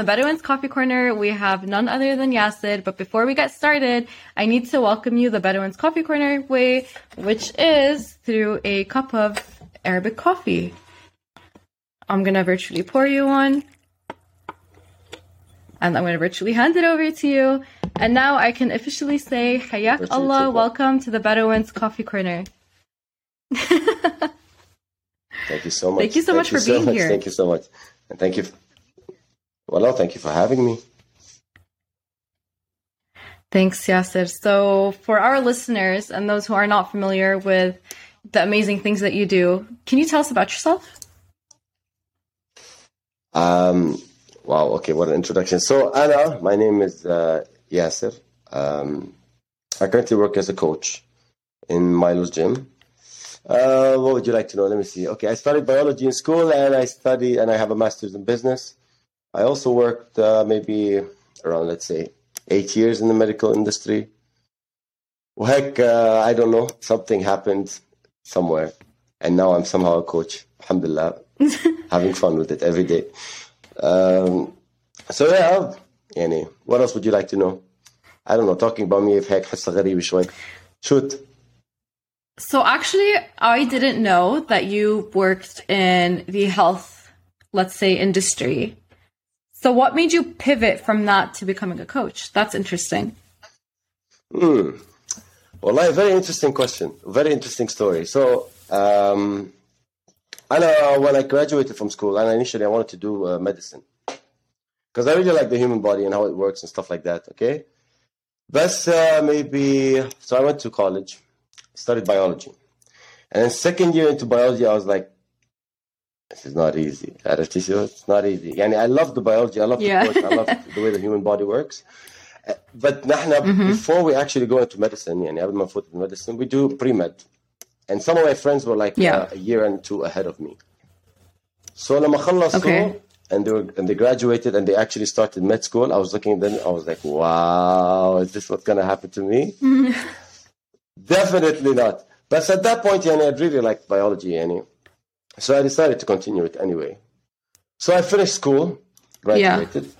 the Bedouins Coffee Corner, we have none other than Yasser. But before we get started, I need to welcome you the Bedouins Coffee Corner way, which is through a cup of Arabic coffee. I'm gonna virtually pour you one. And I'm gonna virtually hand it over to you. And now I can officially say, Hayak Allah, welcome to the Bedouins Coffee Corner. Thank you so much. Thank you so much for being much. here. Thank you so much. And thank you. Well, thank you for having me. Thanks, Yasser. So, for our listeners and those who are not familiar with the amazing things that you do, can you tell us about yourself? Um, wow, okay, what an introduction. So, Anna, my name is uh, Yasser. Um, I currently work as a coach in Milo's gym. Uh, what would you like to know? Let me see. Okay, I studied biology in school and I study and I have a master's in business. I also worked uh, maybe around, let's say, eight years in the medical industry. Well, heck, uh, I don't know. Something happened somewhere, and now I'm somehow a coach. Alhamdulillah, having fun with it every day. Um, so yeah, يعني, what else would you like to know? I don't know. Talking about me, if heck, حصة غريبة شوي. Shoot. So, actually, I didn't know that you worked in the health, let's say, industry. So, what made you pivot from that to becoming a coach? That's interesting. Hmm. Well, a very interesting question. Very interesting story. So, um, I when I graduated from school, and initially I wanted to do uh, medicine because I really like the human body and how it works and stuff like that. Okay, but uh, maybe so I went to college, studied biology, and then second year into biology, I was like, this is not easy. It's not easy. And I love the biology. I love Yeah. the course. I love the way the human body works. Uh, But نحن, before we actually go into medicine, يعني قبل ما نفوت in medicine, we do pre-med. And some of my friends were like Yeah. uh, a year and two ahead of me. So لما خلصوا Okay. and they were, and they graduated and they actually started med school, I was looking at them, I was like, wow, is this what's gonna happen to me? Definitely not. But at that point, يعني, I really liked biology. يعني. So I decided to continue it anyway. So I finished school, graduated. Yeah.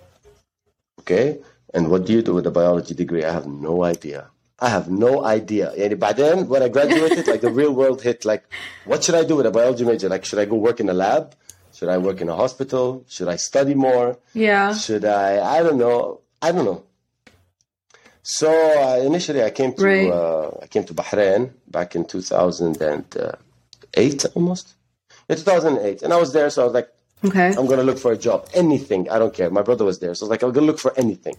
Okay. And what do you do with a biology degree? I have no idea. I have no idea. And by then, when I graduated, like the real world hit. Like, what should I do with a biology major? Like, should I go work in a lab? Should I work in a hospital? Should I study more? Yeah. Should I? I don't know. I don't know. So uh, initially, I came to right. uh, I came to Bahrain back in 2008, almost. Yeah, 2008, and I was there. So I was like, Okay. I'm gonna look for a job, anything. I don't care. My brother was there, so I was like, I'm gonna look for anything.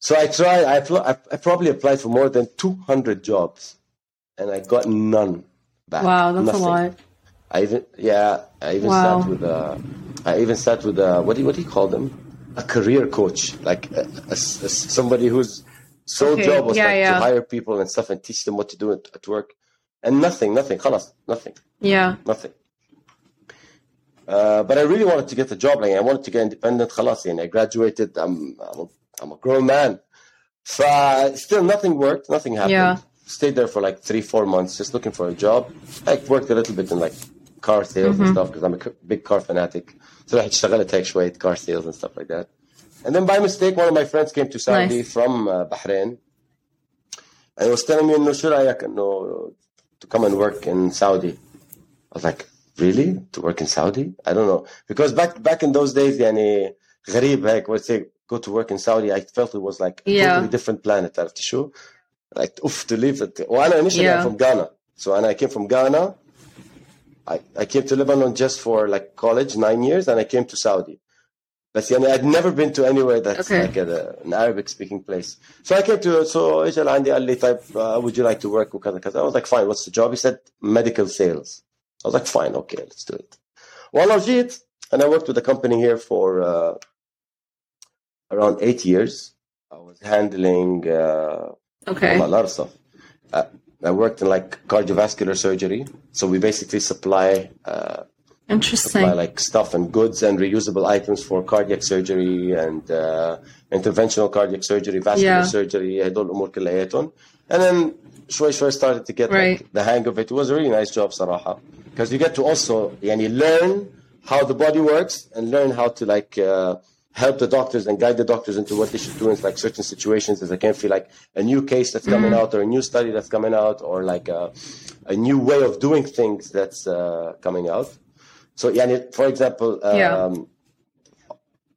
So I tried. I, appl- I, probably applied for more than 200 jobs, and I got none back. Wow, that's Nothing. a lot. I even yeah, I even Wow. sat with uh, I even sat with uh, what do you, what do you call them? A career coach, like a, a- a- somebody whose sole Okay, job was yeah, like yeah. to hire people and stuff and teach them what to do at, at work, and nothing, nothing, خلاص, nothing, Yeah. nothing. Uh, but I really wanted to get a job. Like I wanted to get independent. خلاص, and I graduated. I'm I'm a, I'm a grown man. So still nothing worked. Nothing happened. Yeah. Stayed there for like three, four months, just looking for a job. Like worked a little bit in like car sales and stuff because I'm a c- big car fanatic. So I اشتغلت هيك شوية car sales and stuff like that. And then by mistake, one of my friends came to Saudi Nice. from uh, Bahrain. And he was telling me, إنه شو رأيك إنه to come and work in Saudi. I was like, really? To work in Saudi? I don't know. Because back back in those days, يعني غريب هيك, let's say, go to work in Saudi, I felt it was like a Yeah. totally different planet, عرفت شو? Like, oof, to leave it. وأنا initially Yeah. I'm from Ghana. So and I came from Ghana. I, I came to Lebanon just for like college, nine years, and I came to Saudi. But yeah, I'd never been to anywhere that's okay. like a, an Arabic speaking place. So I came to so Ijal Andy Ali type, uh, would you like to work? Because I was like, fine, what's the job? He said, medical sales. I was like, fine, okay, let's do it. Well, I did, and I worked with the company here for uh, around eight years. I was handling uh, okay. a lot of stuff. Uh, I worked in like cardiovascular surgery. So we basically supply uh, Interesting. supply like stuff and goods and reusable items for cardiac surgery and uh, interventional cardiac surgery, vascular Yeah. surgery, هدول الأمور كلياتهم. And then شوي شوي started to get Right. like, the hang of it. It was a really nice job صراحة. Because you get to also يعني learn how the body works and learn how to like uh, help the doctors and guide the doctors into what they should do in like certain situations as I can feel like a new case that's coming Mm-hmm. out or a new study that's coming out or like a, a new way of doing things that's uh, coming out. So, yeah, for example, um, yeah.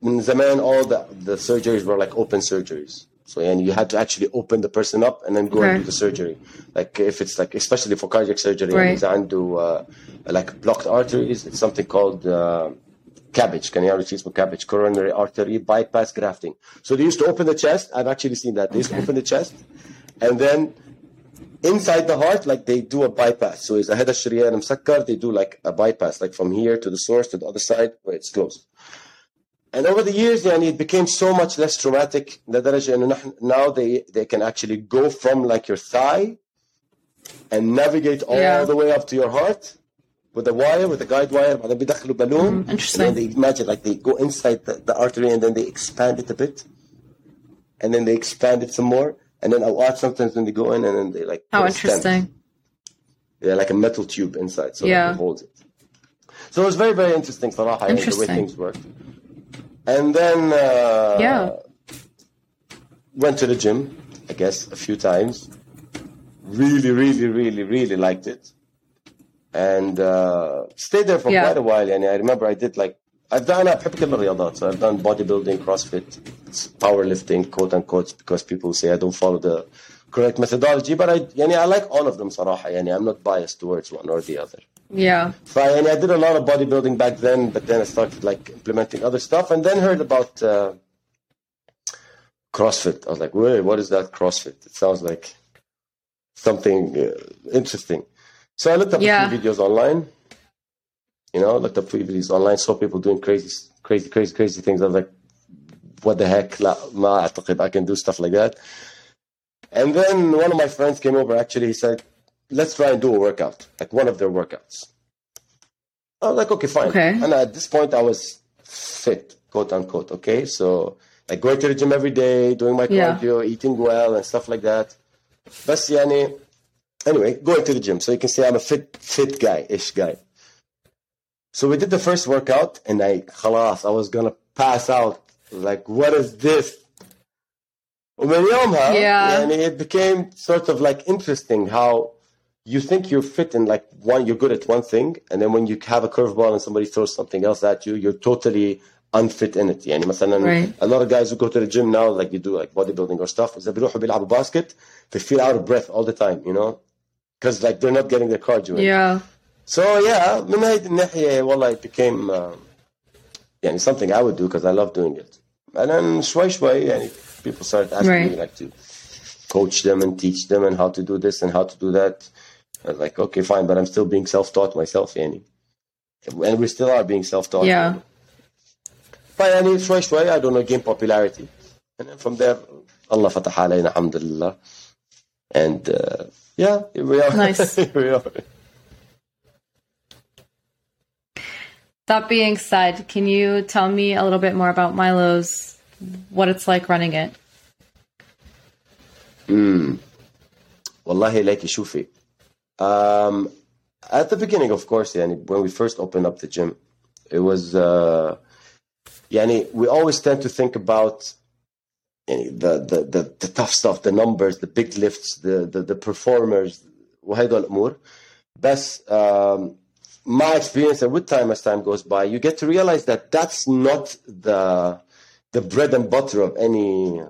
in the man, all the, the surgeries were like open surgeries. So, and you had to actually open the person up and then go right. and do the surgery. Like if it's like, especially for cardiac surgery, right. and do uh, like blocked arteries, it's something called uh, cabbage. Can you for cabbage? Coronary artery bypass grafting. So they used to open the chest. I've actually seen that. They used okay. to open the chest and then inside the heart, like they do a bypass. So إذا هذا الشريان مسكر, they do like a bypass, like from here to the source to the other side where it's closed. And over the years, يعني, it became so much less traumatic لدرجة إنه نحن now they they can actually go from like your thigh and navigate all Yeah. the way up to your heart with a wire, with a guide wire. بعدين بيدخلوا balloon. interesting. And then they imagine like they go inside the, the artery and then they expand it a bit. And then they expand it some more. And then I watch sometimes when they go in and then they like. How interesting. Yeah, like a metal tube inside, so yeah. it holds it. So it was very, very interesting, Salaha, the way things work. And then uh, yeah, went to the gym, I guess, a few times. Really, really, really, really liked it. And uh, stayed there for yeah. quite a while. And I remember I did like I've done أنا بحب كل الرياضات. So I've done bodybuilding, CrossFit, powerlifting, quote unquote, because people say I don't follow the correct methodology. But I, يعني I like all of them صراحة. يعني I'm not biased towards one or the other. Yeah. So I, and I did a lot of bodybuilding back then, but then I started like implementing other stuff, and then heard about uh, CrossFit. I was like, "Wait, what is that CrossFit? It sounds like something uh, interesting." So I looked up Yeah. a few videos online. You know, looked up few videos online, saw people doing crazy, crazy, crazy, crazy things. I was like, "What the heck? لا, ما أعتقد I can do stuff like that." And then one of my friends came over. Actually, he said, "Let's try and do a workout, like one of their workouts." I was like, "Okay, fine." Okay. And at this point, I was fit, quote unquote. Okay, so like going to the gym every day, doing my Yeah. cardio, eating well, and stuff like that. بس يعني anyway, going to the gym, so you can say I'm a fit, fit guy, ish guy. So we did the first workout, and I, خلاص, I was gonna pass out. Like, what is this? ومن يومها Yeah. يعني it became sort of like interesting how you think you're fit in like one, you're good at one thing, and then when you have a curveball and somebody throws something else at you, you're totally unfit in it. يعني مثلا Right. a lot of guys who go to the gym now, like you do like bodybuilding or stuff, إذا بيروحوا بيلعبوا basket, they feel out of breath all the time, you know, because like they're not getting their cardio. in. Yeah. So yeah, من هذه الناحية والله it became uh, يعني something I would do because I love doing it. And then شوي شوي يعني people started asking Right. me like to coach them and teach them and how to do this and how to do that. I was like, okay, fine, but I'm still being self-taught myself يعني. And we still are being self-taught. Yeah. فيعني شوي شوي I don't know gain popularity. And then from there Allah فتح علينا الحمد لله. And uh, yeah, here we are. Nice. here we are. That being said, can you tell me a little bit more about Milo's, what it's like running it? والله ليكي شوفي um, at the beginning of course يعني when we first opened up the gym it was uh, يعني we always tend to think about يعني the, the, the, the tough stuff the numbers the big lifts the, the, the performers وهيدول الأمور بس um, my experience and with time as time goes by you get to realize that that's not the the bread and butter of any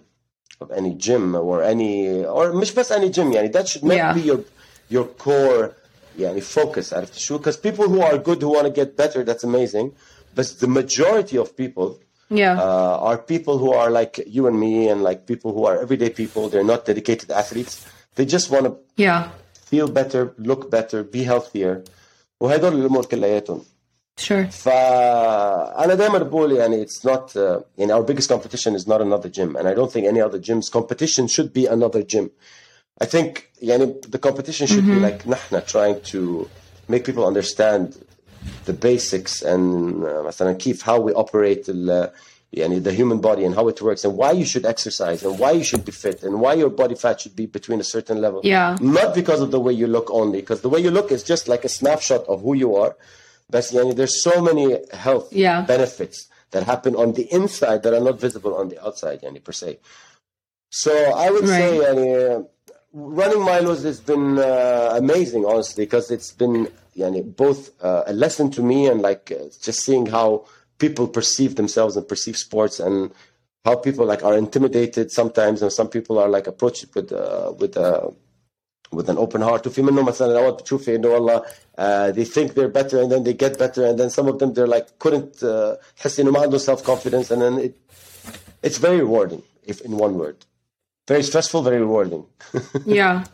of any gym or any or مش بس any gym يعني that should not Yeah. be your your core يعني focus عرفت شو because people who are good who want to get better that's amazing but the majority of people Yeah. uh, are people who are like you and me and like people who are everyday people they're not dedicated athletes they just want to yeah. feel better look better be healthier وهدول الامور كلياتهم Sure. فانا دائما بقول يعني it's not uh, يعني our biggest competition is not another gym and I don't think any other gym's competition should be another gym I think يعني the competition should be like نحن trying to make people understand the basics and uh, مثلا كيف how we operate and the human body and how it works and why you should exercise and why you should be fit and why your body fat should be between a certain level. Yeah. Not because of the way you look only, because the way you look is just like a snapshot of who you are. But there's so many health yeah. benefits that happen on the inside that are not visible on the outside, any per se. So I would right. say running Milo's has been uh, amazing, honestly, because it's been both uh, a lesson to me and like uh, just seeing how – people perceive themselves and perceive sports and how people like are intimidated sometimes and some people are like approached with uh, with uh, with an open heart وفي منهم مثلا اوقات بتشوفي انه والله uh, they think they're better and then they get better and then some of them they're like couldn't uh, تحسي انه ما عندهم self confidence and then it, it's very rewarding if in one word very stressful very rewarding Yeah.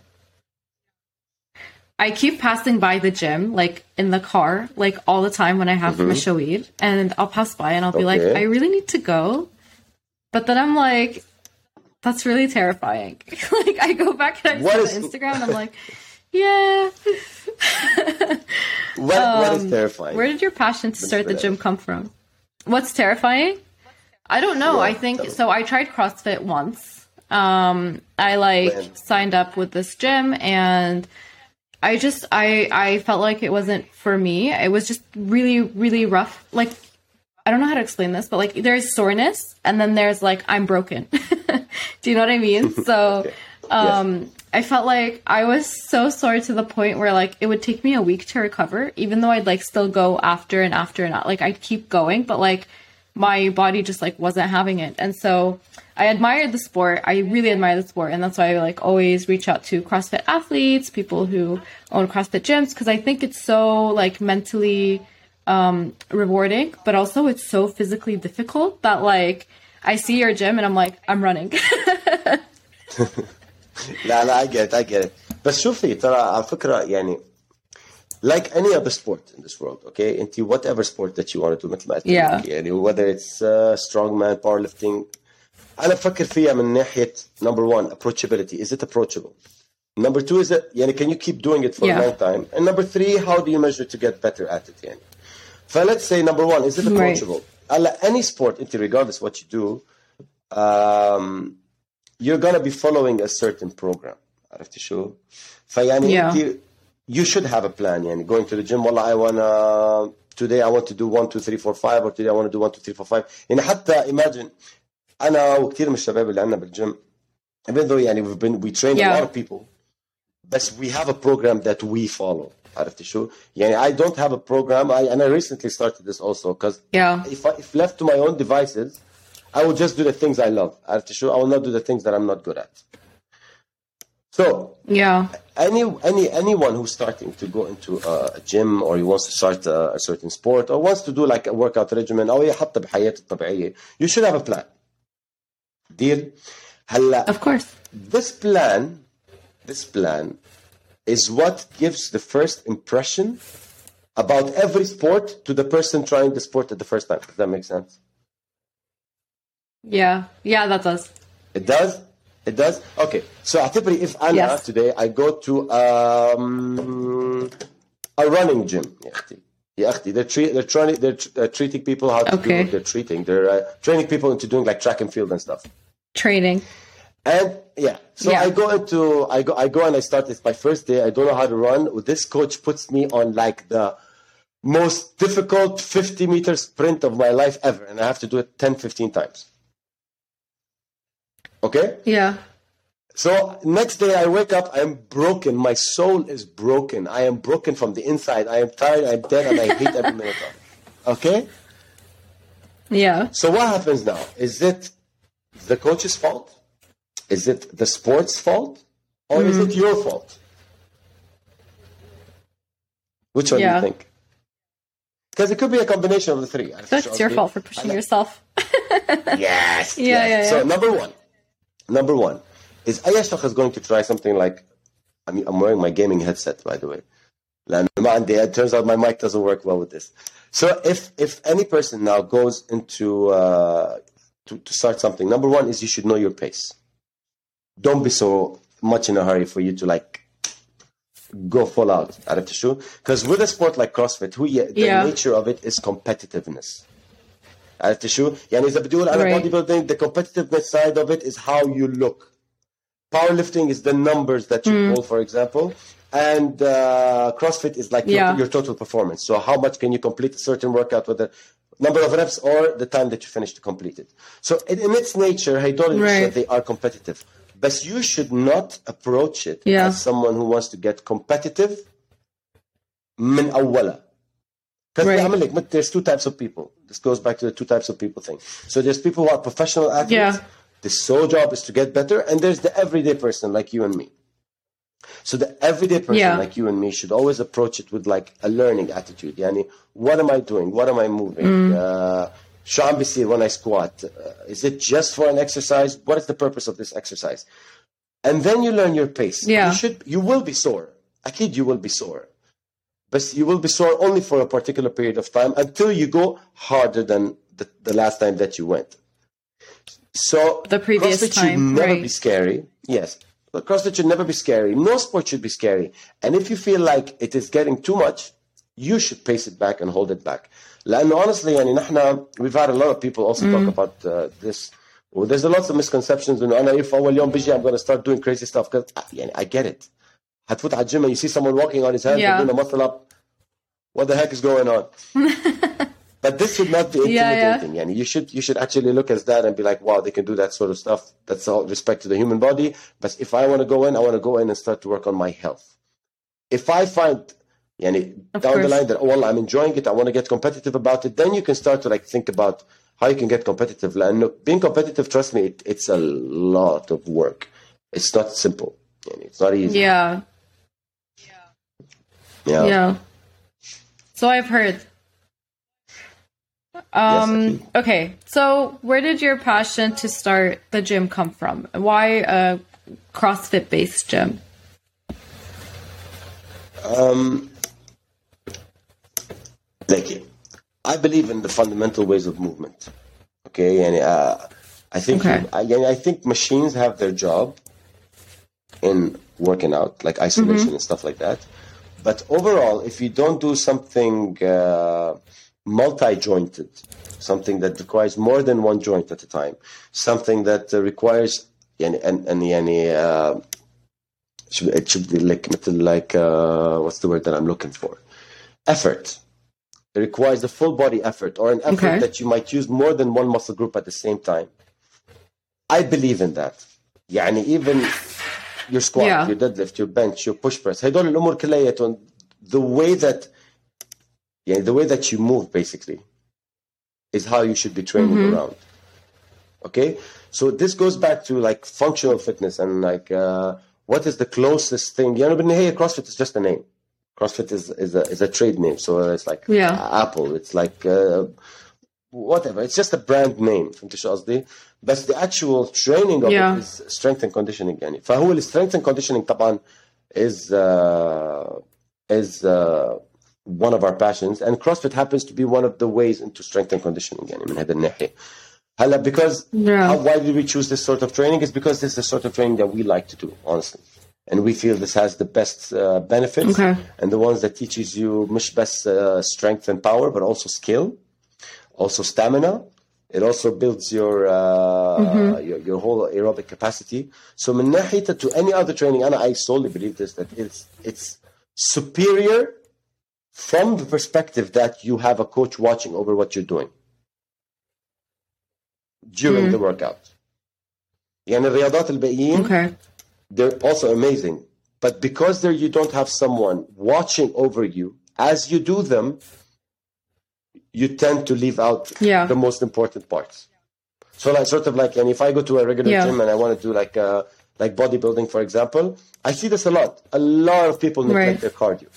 I keep passing by the gym, like in the car, like all the time when I have mm and I'll pass by and I'll be like, I really need to go. But then I'm like, that's really terrifying. like I go back and I What see Instagram and I'm like, yeah. what, what is Um, terrifying Where did your passion to start the gym come from? What's terrifying? I don't know. Yeah, I think so. I tried CrossFit once. Um, I like When? signed up with this gym and I just I I felt like it wasn't for me. It was just really really rough. Like I don't know how to explain this, but like there's soreness and then there's like I'm broken. Do you know what I mean? So um I felt like I was so sore to the point where like it would take me a week to recover, even though I'd like still go after and after and like I'd keep going, but like my body just like wasn't having it. And so I admired the sport. I really admire the sport, and that's why I like always reach out to CrossFit athletes, people who own CrossFit gyms, because I think it's so like mentally um, rewarding, but also it's so physically difficult that like I see your gym and I'm like I'm running. لا لا I get it I get it بس شوفي ترى على فكرة يعني like any other sport in this world okay انت whatever sport that you want to do مثل ما قلت Yeah. لك، يعني whether it's uh, strongman powerlifting انا بفكر فيها من ناحية number one approachability is it approachable number two is it يعني can you keep doing it for Yeah. a long time and number three how do you measure to get better at it يعني ف let's say number one is it Right. approachable هلا any sport انت regardless what you do um, you're gonna be following a certain program عرفتي شو؟ فيعني Yeah. انت you should have a plan يعني going to the gym والله I wanna today I want to do 1 2 3 4 5 or today I want to do 1 2 3 4 5 يعني حتى imagine انا وكثير من الشباب اللي عندنا بالجيم even though يعني we've been we train Yeah. a lot of people بس we have a program that we follow عرفتي شو؟ يعني I don't have a program I, and I recently started this also because Yeah. if, I, if left to my own devices I will just do the things I love عرفتي شو؟ I will not do the things that I'm not good at so yeah. any any anyone who's starting to go into a, a gym or he wants to start a, a certain sport or wants to do like a workout regimen او حتى بحياته الطبيعية you should have a plan deal هلا Of course. this plan this plan is what gives the first impression about every sport to the person trying the sport at the first time does that make sense Yeah. Yeah, that does. It does? It does? Okay. So اعتبري if Anna Yes. today I go to um, a running gym يا أختي يا أختي they're, tre- they're trying they're tr- uh, treating people how to Okay. do they're treating they're uh, training people into doing like track and field and stuff Training. and yeah so Yeah. I go into I go I go and I start it's my first day I don't know how to run this coach puts me on like the most difficult 50 meter sprint of my life ever and I have to do it 10 15 times okay Yeah. So next day I wake up, I'm broken. My soul is broken. I am broken from the inside. I am tired. I'm dead, and I hate every minute of it. Okay. Yeah. So what happens now? Is it the coach's fault? Is it the sport's fault? Or mm. is it mm. your fault? Which one yeah. do you think? Because it could be a combination of the three. That's it's your fault for pushing yourself. yes. Yeah, yes. Yeah, yeah, So number one, number one is Ayashfaq is going to try something like, I mean, I'm wearing my gaming headset, by the way. It turns out my mic doesn't work well with this. So if if any person now goes into uh, to, to start something, number one is you should know your pace. Don't be so much in a hurry for you to like go full out عرفت شو؟ Because with a sport like CrossFit who the Yeah. nature of it is competitiveness. عرفت شو؟ يعني إذا بدي أقول أنا Right. bodybuilding the competitiveness side of it is how you look. Powerlifting is the numbers that you pull, for example. and uh, CrossFit is like Yeah. your, your total performance. So how much can you complete a certain workout with the number of reps or the time that you finish to complete it. So in, in its nature, هيدول Right. that they are competitive. But you should not approach it Yeah. as someone who wants to get competitive من أولها. Because Right. right. like, there's two types of people. This goes back to the two types of people thing. So there's people who are professional athletes. Yeah. The sole job is to get better, and there's the everyday person like you and me. So the everyday person yeah. like you and me should always approach it with like a learning attitude. Yani, what am I doing? What am I moving? Mm. Uh, when I squat, uh, is it just for an exercise? What is the purpose of this exercise? And then you learn your pace. Yeah. You should, you will be sore. I kid you will be sore, but you will be sore only for a particular period of time until you go harder than the, the last time that you went. So the previous CrossFit time, should never right. be scary. Yes, But CrossFit should never be scary. No sport should be scary. And if you feel like it is getting too much, you should pace it back and hold it back. لأنه honestly يعني نحن we've had a lot of people also Mm. talk about uh, this. Well, there's a lot of misconceptions انه انا if اول يوم بيجي I'm going to start doing crazy stuff because يعني I get it. هتفوت على الجيم and you see someone walking on his hands Yeah. and doing a muscle up. What the heck is going on? But this should not be Yeah, yeah. intimidating. Yani you should you should actually look at that and be like, wow, they can do that sort of stuff. That's all respect to the human body. But if I want to go in, I want to go in and start to work on my health. If I find yani, Of down the line that oh, well, I'm enjoying it, I want to get competitive about it, then you can start to like think about how you can get competitive. And look, being competitive, trust me, it, it's a lot of work. It's not simple. Yani, it's not easy. Yeah. Yeah. Yeah. So I've heard. Um Akid. okay. So where did your passion to start the gym come from? Why a CrossFit based gym? Um, like, I believe in the fundamental ways of movement. Okay, and uh, I think Okay. I, I think machines have their job in working out, like isolation and stuff like that. But overall, if you don't do something uh, multi-jointed, something that requires more than one joint at a time, something that uh, requires yani, and and yani, uh, should, it should be like مثل like uh, what's the word that I'm looking for? Effort. It requires a full body effort or an effort Okay. that you might use more than one muscle group at the same time. I believe in that. يعني even your squat, Yeah. your deadlift, your bench, your push press. هدول الأمور كلياتهم the way that yeah, the way that you move basically is how you should be training around. Okay? So this goes back to like functional fitness and like uh, what is the closest thing? You know, بالنهاية CrossFit is just a name. CrossFit is is a is a trade name. So it's like Yeah. uh, Apple. It's like uh, whatever. It's just a brand name. فهمت شو قصدي؟ بس the actual training of Yeah. it is strength and conditioning يعني. فهو ال strength and conditioning طبعا is uh, is uh, one of our passions and CrossFit happens to be one of the ways into strength and conditioning يعني من هذا الناحية. هلا because Yeah. how, why did we choose this sort of training? Is because this is the sort of training that we like to do, honestly. And we feel this has the best uh, benefits Okay. and the ones that teaches you much best uh, strength and power, but also skill, also stamina. It also builds your, uh, your your whole aerobic capacity. So من ناحية to any other training, and I solely believe this that it's it's superior from the perspective that you have a coach watching over what you're doing during the workout. يعني الرياضات الباقيين Okay. they're also amazing. But because there you don't have someone watching over you as you do them, you tend to leave out Yeah. the most important parts. So like sort of like and if I go to a regular Yeah. gym and I want to do like uh like bodybuilding for example, I see this a lot. A lot of people neglect Right. their cardio.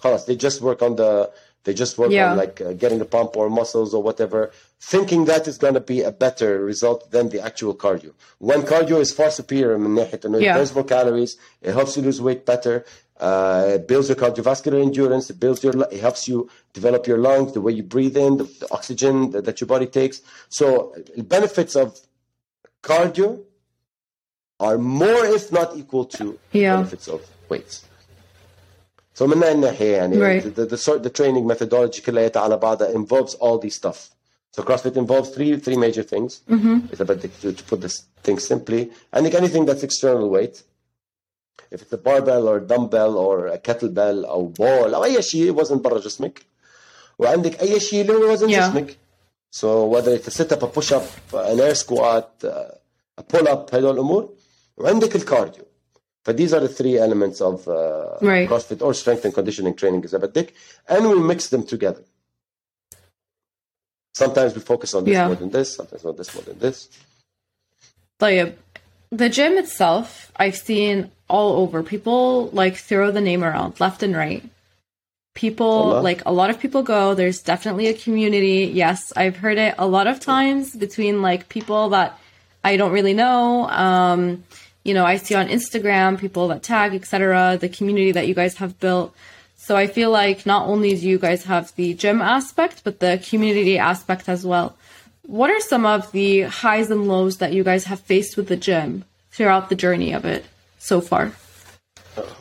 خلاص, they just work on the they just work Yeah. on like uh, getting the pump or muscles or whatever, thinking that is going to be a better result than the actual cardio. When cardio is far superior من ناحية إنه it Yeah. burns more calories, it helps you lose weight better, uh, it builds your cardiovascular endurance, it builds your, lu- it helps you develop your lungs, the way you breathe in, the, the oxygen that, that your body takes. So the benefits of cardio are more, if not equal to Yeah. benefits of weights. So من هاي الناحية يعني Right. the, the, the, sort, the training methodology كلياتها على بعضها involves all these stuff. So CrossFit involves three three major things. Mm-hmm. It's about to, to put this thing simply. I think anything that's external weight, if it's a barbell or a dumbbell or a kettlebell او ball او اي شيء وزن برا جسمك وعندك اي شيء اللي هو وزن Yeah. جسمك so whether it's a sit up a push up an air squat a pull up هدول الامور وعندك الكارديو But these are the three elements of uh, right. CrossFit or strength and conditioning training is Dick, and we mix them together. Sometimes we focus on this yeah. more than this, sometimes on this more than this. Like uh, the gym itself, I've seen all over people like throw the name around left and right. People like a lot of people go. There's definitely a community. Yes, I've heard it a lot of times between like people that I don't really know. Um, you know, I see on Instagram people that tag, etc., the community that you guys have built. So I feel like not only do you guys have the gym aspect, but the community aspect as well. What are some of the highs and lows that you guys have faced with the gym throughout the journey of it so far? Oh,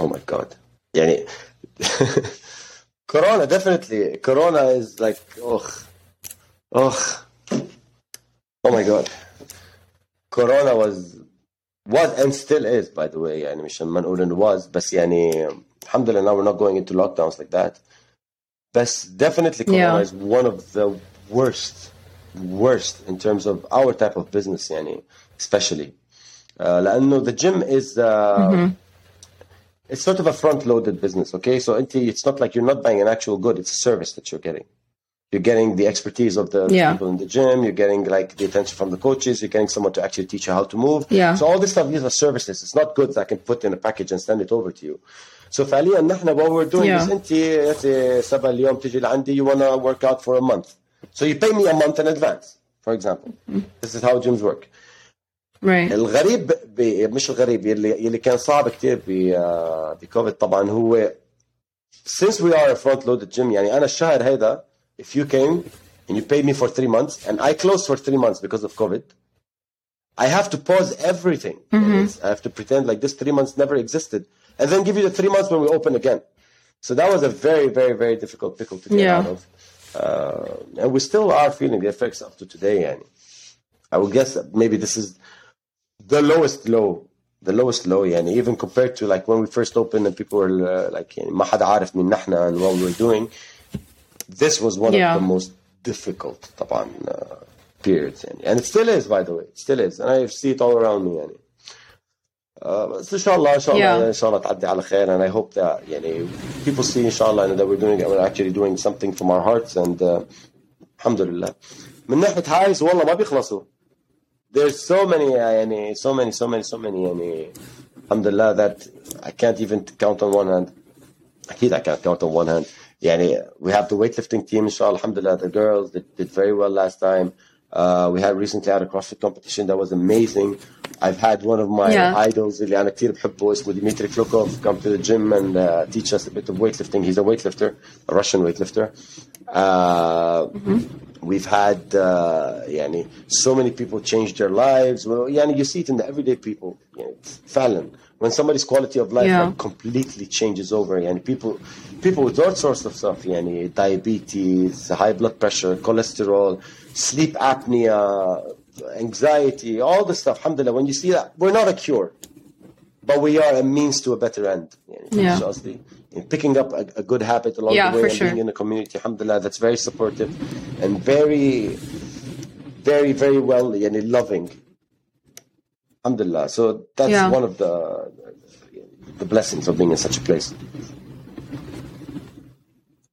oh my god. yeah, Corona definitely. Corona is like oh oh oh my god. Corona was was and still is by the way يعني مش ما نقول انه was بس يعني الحمد لله now we're not going into lockdowns like that بس definitely Corona Yeah. is one of the worst worst in terms of our type of business يعني especially uh, لانه the gym is uh, it's sort of a front loaded business okay so انت it's not like you're not buying an actual good it's a service that you're getting you're getting the expertise of the Yeah. people in the gym you're getting like the attention from the coaches you're getting someone to actually teach you how to move Yeah. so all this stuff these are services it's not goods I can put in a package and send it over to you so فعليا نحن what we're doing Yeah. is انت انت سبا اليوم تجي لعندي you wanna work out for a month so you pay me a month in advance for example this is how gyms work Right. الغريب ب... مش الغريب يلي يلي كان صعب كثير ب آه، بكوفيد طبعا هو since we are a front loaded gym يعني انا الشهر هيدا if you came and you paid me for three months and I closed for three months because of COVID I have to pause everything I have to pretend like this three months never existed and then give you the three months when we open again so that was a very very very difficult pickle to get Yeah. out of uh, and we still are feeling the effects up to today يعني I would guess that maybe this is the lowest low the lowest low يعني even compared to like when we first opened and people were uh, like يعني ما حدا عارف مين نحن and what we were doing this was one Yeah. of the most difficult طبعا uh, periods يعني and it still is by the way it still is and I see it all around me يعني uh, بس ان شاء الله ان شاء الله Yeah. ان شاء الله تعدي على خير and I hope that يعني people see ان شاء الله that we're doing it we're actually doing something from our hearts and uh, الحمد لله من ناحيه هايز والله ما بيخلصوا there's so many uh, يعني so many so many so many يعني الحمد لله that I can't even count on one hand أكيد I can't count on one hand يعني we have the weightlifting team إن شاء الله الحمد لله the girls did, did very well last time uh, we had recently had a CrossFit competition that was amazing I've had one of my Yeah. idols اللي أنا كتير بحبه اسمه Dmitry Klukov come to the gym and uh, teach us a bit of weightlifting he's a weightlifter a Russian weightlifter uh, we've had uh, يعني so many people change their lives well, يعني you see it in the everyday people يعني فعلا when somebody's quality of life yeah. like, completely changes over, and people people with all sorts of stuff, yani uh, diabetes, high blood pressure, cholesterol, sleep apnea, anxiety, all the stuff. Alhamdulillah, when you see that, we're not a cure, but we are a means to a better end. yeah. in picking up a, a, good habit along yeah, the way and sure. being in a community, alhamdulillah, that's very supportive and very, very, very well and loving alhamdulillah so that's Yeah. one of the the blessings of being in such a place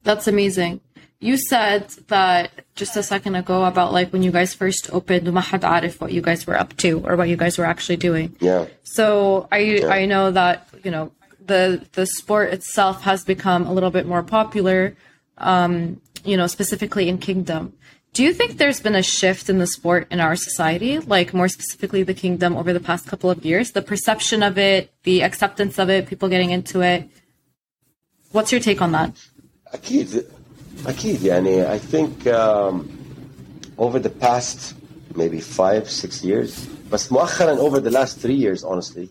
That's amazing. You said that just a second ago about like when you guys first opened Mahad Arif, what you guys were up to or what you guys were actually doing. yeah So I I know that you know the the sport itself has become a little bit more popular, um, you know, specifically in Kingdom. Do you think there's been a shift in the sport in our society, like more specifically the Kingdom, over the past couple of years? The perception of it, the acceptance of it, people getting into it. What's your take on that? أكيد أكيد يعني I think um, over the past maybe five six years بس مؤخرا over the last three years honestly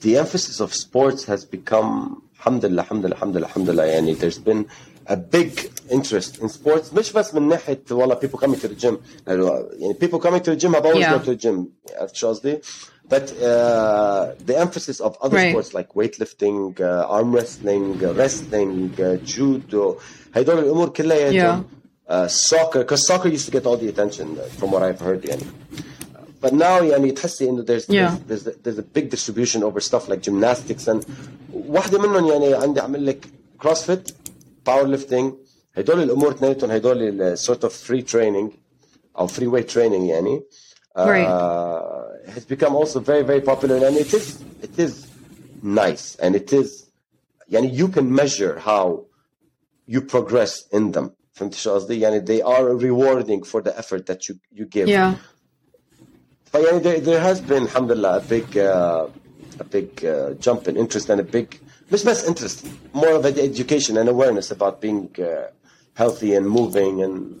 the emphasis of sports has become الحمد لله الحمد لله الحمد لله الحمد لله يعني there's been a big interest in sports مش بس من ناحية والله people coming to the gym يعني people coming to the gym have always Yeah. gone to the gym عرفت شو قصدي؟ but uh, the emphasis of other Right. sports like weightlifting, uh, arm wrestling, uh, wrestling, uh, judo, هدول الامور كلها uh, soccer because soccer used to get all the attention uh, from what I've heard يعني. But now يعني تحسي انه there's Yeah. there's, there's, there's a big distribution over stuff like gymnastics and واحدة منهم يعني عندي اعمل لك CrossFit, powerlifting هدول الامور اثنيناتهم هدول ال sort of free training او free weight training يعني uh, Right. has become also very very popular and it is it is nice and it is يعني you can measure how you progress in them فهمت شو قصدي يعني they are rewarding for the effort that you you give Yeah. فيعني there, there has been الحمد لله a big uh, a big uh, jump in interest and a big مش بس interest more of an education and awareness about being uh, healthy and moving and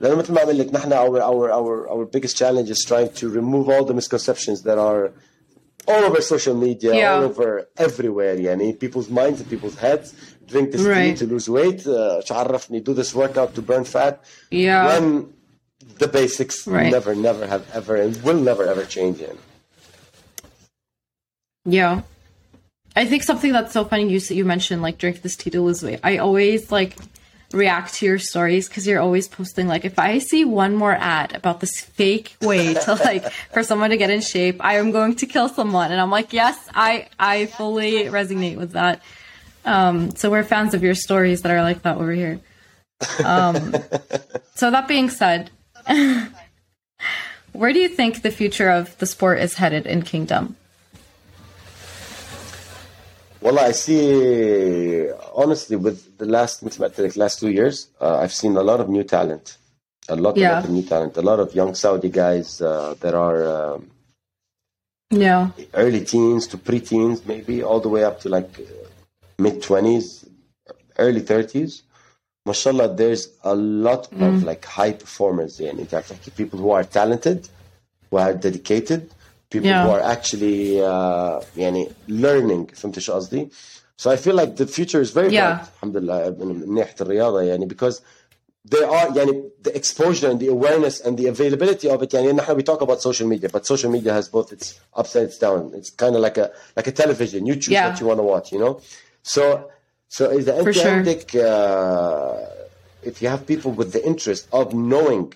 لأنه مثل ما عمل لك نحن our, our, our, our biggest challenge is trying to remove all the misconceptions that are all over social media, Yeah. all over everywhere يعني people's minds and people's heads drink this tea Right. to lose weight uh, شو عرفني do this workout to burn fat Yeah. when the basics Right. never never have ever and will never ever change يعني. Yeah. I think something that's so funny you you mentioned like drink this tea to lose weight. I always like react to your stories because you're always posting like if I see one more ad about this fake way to like for someone to get in shape, I am going to kill someone. And I'm like, yes, I I fully resonate with that. Um, so we're fans of your stories that are like that over here. Um, so that being said, where do you think the future of the sport is headed in Kingdom? Well, I see, honestly, with the last, the last two years, uh, I've seen a lot of new talent, a lot, yeah. a lot, of new talent, a lot of young Saudi guys uh, that are um, yeah. early teens to pre-teens, maybe all the way up to like mid-20s, early 30s. MashaAllah, there's a lot mm. of mm-hmm. like high performers in it. Like people who are talented, who are dedicated, people Yeah. who are actually uh, يعني learning فهمت شو قصدي؟ So I feel like the future is very Yeah. bright الحمد لله من ناحية الرياضة يعني because there are يعني the exposure and the awareness and the availability of it يعني نحن we talk about social media but social media has both its ups and its downs it's kind of like a like a television you choose Yeah. what you want to watch you know so so is the For sure. عندك uh, if you have people with the interest of knowing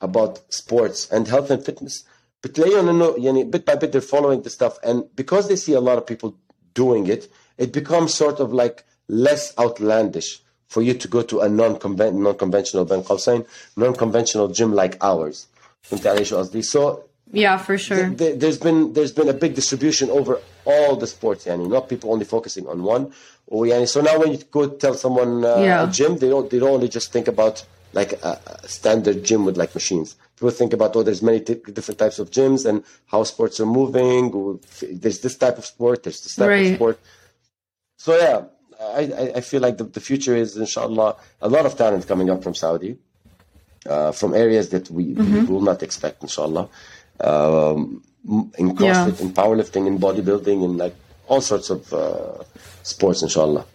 about sports and health and fitness but yani, bit by bit, they're following the stuff. And because they see a lot of people doing it, it becomes sort of like less outlandish for you to go to a non-conventional Ben Qalsain, non-conventional gym like ours. So yeah, for sure. Th- th- there's been there's been a big distribution over all the sports, yani not people only focusing on one. Oh, or so now when you go tell someone uh, yeah. a gym, they don't they don't only just think about like a, a standard gym with like machines people think about oh there's many t- different types of gyms and how sports are moving or there's this type of sport there's this type Right. of sport so yeah I, I, feel like the, the future is inshallah a lot of talent coming up from Saudi uh, from areas that we, Mm-hmm. we will not expect, inshallah. Um, in CrossFit, Yeah. in powerlifting, in bodybuilding, in like all sorts of uh, sports, inshallah.